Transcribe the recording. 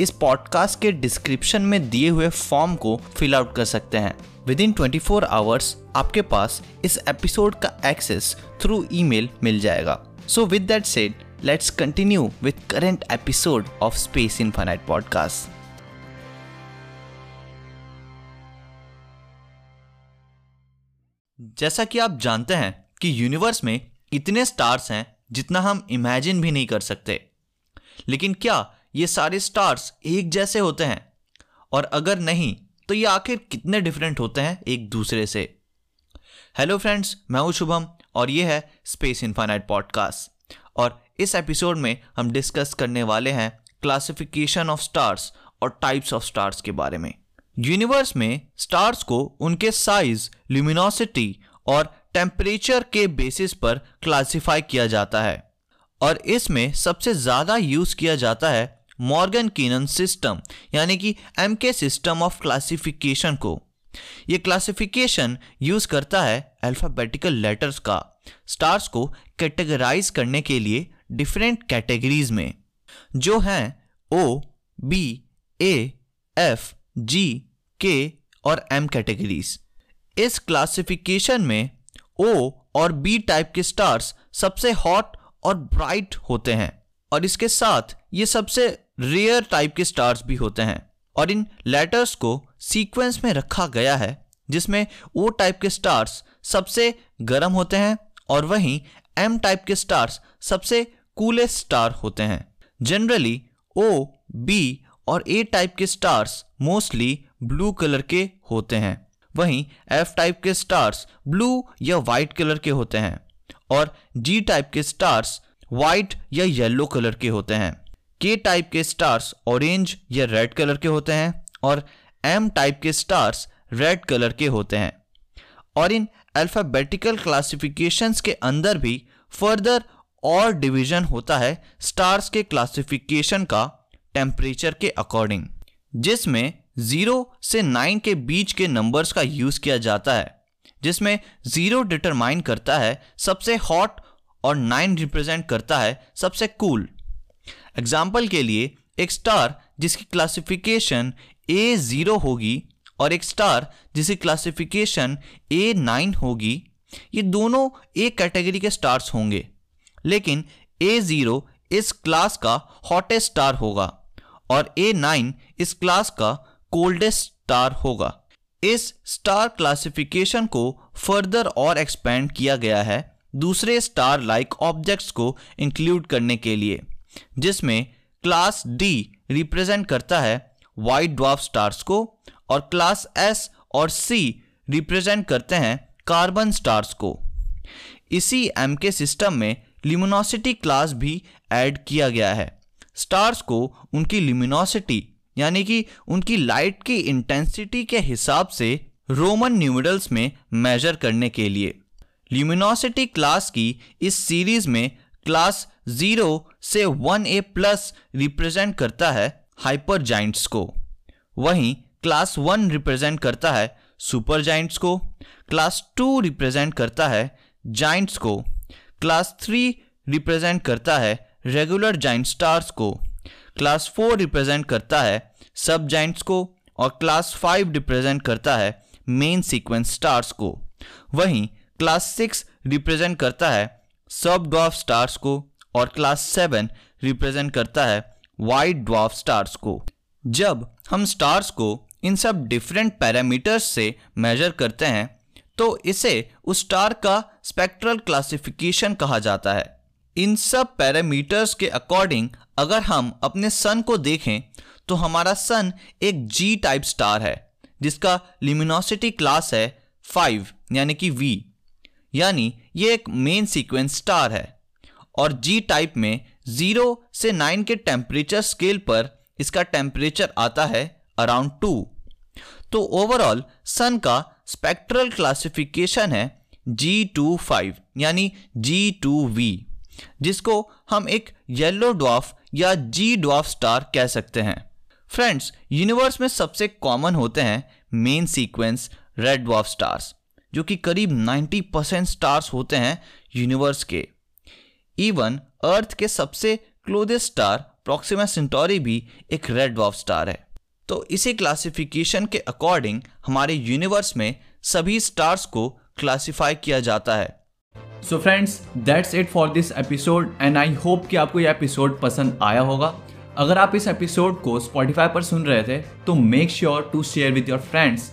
इस पॉडकास्ट के डिस्क्रिप्शन में दिए हुए फॉर्म को फिल आउट कर सकते हैं। Within twenty four hours आपके पास इस एपिसोड का एक्सेस थ्रू ईमेल मिल जाएगा। So with that said let's continue with current episode of space infinite podcast जैसा कि आप जानते हैं कि यूनिवर्स में इतने स्टार्स हैं जितना हम इमेजिन भी नहीं कर सकते। लेकिन क्या ये सारे स्टार्स एक जैसे होते हैं। और अगर नहीं तो ये आखिर कितने डिफरेंट होते हैं एक दूसरे से। हेलो फ्रेंड्स मैं हूँ शुभम और ये है स्पेस इनफाइनाइट पॉडकास्ट और इस एपिसोड में हम डिस्कस करने वाले हैं क्लासिफिकेशन ऑफ़ स्टार्स और टाइप्स ऑफ़ स्टार्स के बारे में। यूनिवर्स में स्टार्स को उनके साइज़ ल्यूमिनोसिटी और टेम्परेचर के बेसिस पर क्लासिफाई किया जाता है। और इसमें सबसे ज़्यादा यूज़ किया जाता है मॉर्गन कीनन सिस्टम, यानी कि M K system of classification को। ये क्लासिफिकेशन यूज़ करता है अल्फ़ाबेटिकल लेटर्स का, स्टार्स को कैटेगराइज करने के लिए डिफरेंट कैटेगरीज में, जो हैं ओ बी ए एफ़ जी के और एम कैटेगरीज। इस क्लासिफिकेशन में ओ और बी टाइप के स्टार्स सबसे हॉट और ब्राइट होते हैं, और इसके साथ ये सबसे रेयर टाइप के स्टार्स भी होते हैं और इन लेटर्स को सीक्वेंस में रखा गया है, जिसमें ओ टाइप के स्टार्स सबसे गर्म होते हैं और वहीं एम टाइप के स्टार्स सबसे कूलेस्ट स्टार होते हैं। जनरली ओ बी और ए टाइप के स्टार्स मोस्टली ब्लू कलर के होते हैं। वहीं एफ़ टाइप के स्टार्स ब्लू या वाइट कलर के होते हैं और जी टाइप के स्टार्स वाइट या येलो कलर के होते हैं। के टाइप के स्टार्स ऑरेंज या रेड कलर के होते हैं और एम टाइप के स्टार्स रेड कलर के होते हैं और इन अल्फ़ाबेटिकल क्लासिफिकेशंस के अंदर भी फर्दर और डिवीज़न होता है स्टार्स के क्लासिफिकेशन का टेम्परेचर के अकॉर्डिंग जिसमें ज़ीरो से नाइन के बीच के नंबर्स का यूज़ किया जाता है, जिसमें ज़ीरो डिटरमाइन करता है सबसे हॉट और नाइन रिप्रेजेंट करता है सबसे कूल cool. एग्ज़ाम्पल के लिए, एक स्टार जिसकी क्लासिफिकेशन ए ज़ीरो होगी और एक स्टार जिसकी क्लासिफिकेशन ए नाइन होगी, ये दोनों एक कैटेगरी के स्टार्स होंगे। लेकिन ए ज़ीरो इस क्लास का हॉटेस्ट स्टार होगा और ए नाइन इस क्लास का कोल्डेस्ट स्टार होगा। इस स्टार क्लासिफिकेशन को फर्दर और एक्सपेंड किया गया है दूसरे स्टार लाइक ऑब्जेक्ट्स को इंक्लूड करने के लिए। जिसमें क्लास डी रिप्रेजेंट करता है वाइट ड्वार्फ स्टार्स को और क्लास एस और सी रिप्रेजेंट करते हैं कार्बन स्टार्स को। इसी एम के सिस्टम में लिमिनोसिटी क्लास भी ऐड किया गया है। स्टार्स को उनकी लिमिनोसिटी यानी कि उनकी लाइट की इंटेंसिटी के हिसाब से रोमन न्यूमिडल्स में मेजर करने के लिए। ल्यूमिनोसिटी क्लास की इस सीरीज़ में क्लास ज़ीरो से वन ए प्लस रिप्रेजेंट करता है हाइपर जाइंट्स को। वहीं क्लास वन रिप्रेजेंट करता है सुपर जाइंट्स को। क्लास टू रिप्रेजेंट करता है जाइंट्स को। क्लास थ्री रिप्रेजेंट करता है रेगुलर जाइंट स्टार्स को। क्लास फोर रिप्रेजेंट करता है सब जाइंट्स को और क्लास फाइव रिप्रेजेंट करता है मेन सीक्वेंस स्टार्स को। वहीं क्लास सिक्स रिप्रेजेंट करता है सब ड्वार्फ स्टार्स को और क्लास सेवन रिप्रेजेंट करता है वाइट ड्वार्फ स्टार्स को। जब हम स्टार्स को इन सब डिफरेंट पैरामीटर्स से मेजर करते हैं तो इसे उस स्टार का स्पेक्ट्रल क्लासिफिकेशन कहा जाता है। इन सब पैरामीटर्स के अकॉर्डिंग अगर हम अपने सन को देखें तो हमारा सन एक जी टाइप स्टार है, जिसका लिमिनोसिटी क्लास है फाइव यानी कि वी यानी ये एक मेन सीक्वेंस स्टार है। और जी टाइप में ज़ीरो से नाइन के टेम्परेचर स्केल पर इसका टेम्परेचर आता है अराउंड टू तो ओवरऑल सन का स्पेक्ट्रल क्लासिफिकेशन है जी टू फाइव यानी जी टू वी जिसको हम एक येलो ड्वाफ या जी ड्वाफ स्टार कह सकते हैं। फ्रेंड्स यूनिवर्स में सबसे कॉमन होते हैं main sequence red dwarf stars जो कि करीब 90 परसेंट स्टार्स होते हैं यूनिवर्स के। इवन अर्थ के सबसे क्लोजेस्ट स्टार प्रोक्सिमा सेंटोरी भी एक रेड ड्वाफ स्टार है। तो इसी क्लासिफिकेशन के अकॉर्डिंग हमारे यूनिवर्स में सभी स्टार्स को क्लासिफाई किया जाता है। So friends that's it for this episode and I hope कि आपको यह एपिसोड पसंद आया होगा। अगर आप इस एपिसोड को स्पॉटिफाई पर सुन रहे थे तो make sure to share with your friends